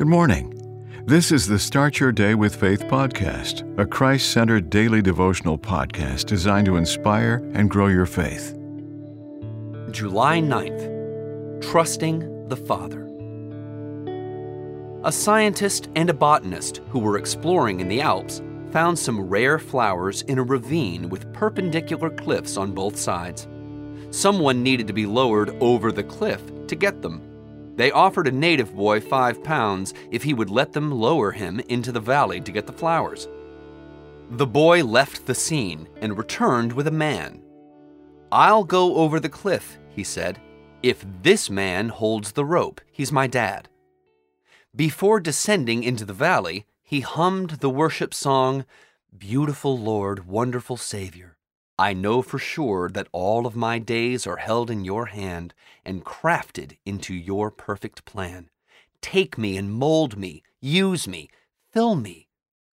Good morning. This is the Start Your Day with Faith podcast, a Christ centered daily devotional podcast designed to inspire and grow your faith. July 9th Trusting the Father. A scientist and a botanist who were exploring in the Alps found some rare flowers in a ravine with perpendicular cliffs on both sides. Someone needed to be lowered over the cliff to get them. They offered a native boy five pounds if he would let them lower him into the valley to get the flowers. The boy left the scene and returned with a man. I'll go over the cliff, he said, if this man holds the rope. He's my dad. Before descending into the valley, he hummed the worship song, Beautiful Lord, Wonderful Savior. I know for sure that all of my days are held in your hand and crafted into your perfect plan. Take me and mold me, use me, fill me.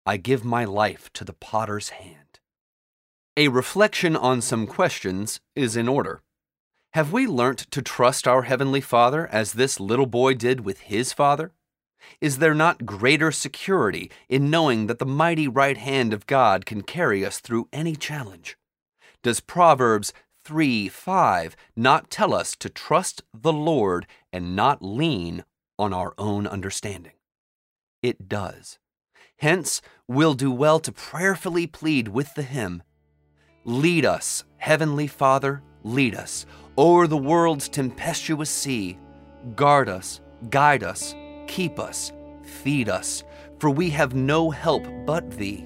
I give my life to the potter's hand. A reflection on some questions is in order. Have we learnt to trust our Heavenly Father as this little boy did with his father? Is there not greater security in knowing that the mighty right hand of God can carry us through any challenge? Does Proverbs 3 5 not tell us to trust the Lord and not lean on our own understanding? It does. Hence, we'll do well to prayerfully plead with the hymn Lead us, Heavenly Father, lead us o'er the world's tempestuous sea. Guard us, guide us, keep us, feed us, for we have no help but Thee